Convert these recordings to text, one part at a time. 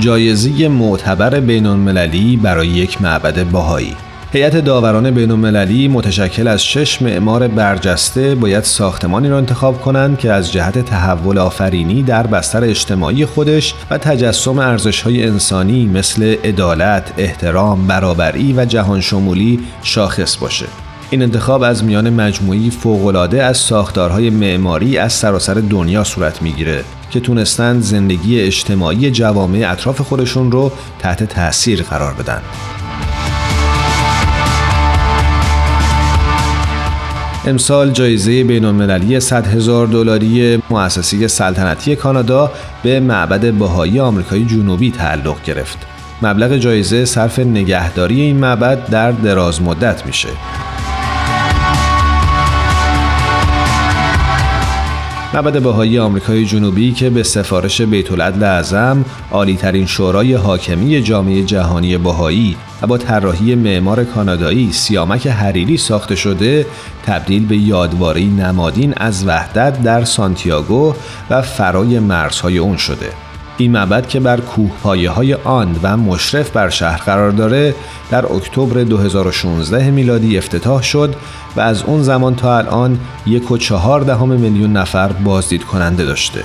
جایزه معتبر بین المللی برای یک معبد باهایی هیئت داوران بین المللی متشکل از شش معمار برجسته باید ساختمانی را انتخاب کنند که از جهت تحول آفرینی در بستر اجتماعی خودش و تجسم ارزش‌های انسانی مثل عدالت، احترام، برابری و جهان شمولی شاخص باشه. این انتخاب از میان مجموعی فوق‌العاده از ساختارهای معماری از سراسر دنیا صورت می‌گیره که تونستند زندگی اجتماعی جوامع اطراف خودشون رو تحت تاثیر قرار بدن. امسال جایزه بین المللی 100 هزار دلاری مؤسسه سلطنتی کانادا به معبد بهایی آمریکای جنوبی تعلق گرفت. مبلغ جایزه صرف نگهداری این معبد در دراز مدت میشه. معبد بهایی آمریکای جنوبی که به سفارش بیت العدل اعظم عالیترین شورای حاکمی جامعه جهانی بهایی و با طراحی معمار کانادایی سیامک حریری ساخته شده تبدیل به یادواری نمادین از وحدت در سانتیاگو و فرای مرزهای اون شده. این معبد که بر کوه پایه های آن و مشرف بر شهر قرار داره در اکتبر 2016 میلادی افتتاح شد و از اون زمان تا الان یک و چهار دهم میلیون نفر بازدید کننده داشته.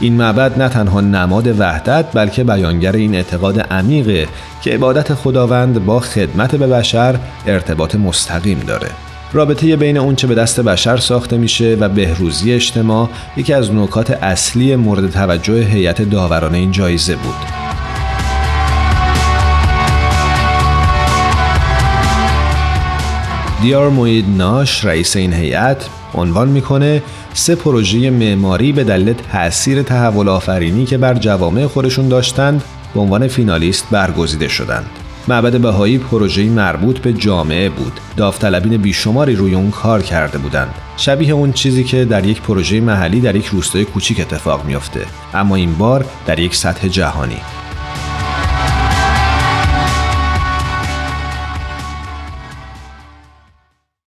این معبد نه تنها نماد وحدت بلکه بیانگر این اعتقاد عمیقه که عبادت خداوند با خدمت به بشر ارتباط مستقیم داره. رابطه بین اون چه به دست بشر ساخته میشه و بهروزی اجتماع یکی از نکات اصلی مورد توجه هیئت داوران این جایزه بود. دیار موید ناش رئیس این هیئت عنوان می‌کنه سه پروژه معماری به دلیل تاثیر تحول آفرینی که بر جوامع خودشون داشتند به عنوان فینالیست برگزیده شدند. معبد بهایی پروژه‌ای مربوط به جامعه بود. داوطلبین بیشماری روی اون کار کرده بودند. شبیه اون چیزی که در یک پروژه محلی در یک روستای کوچیک اتفاق میافته اما این بار در یک سطح جهانی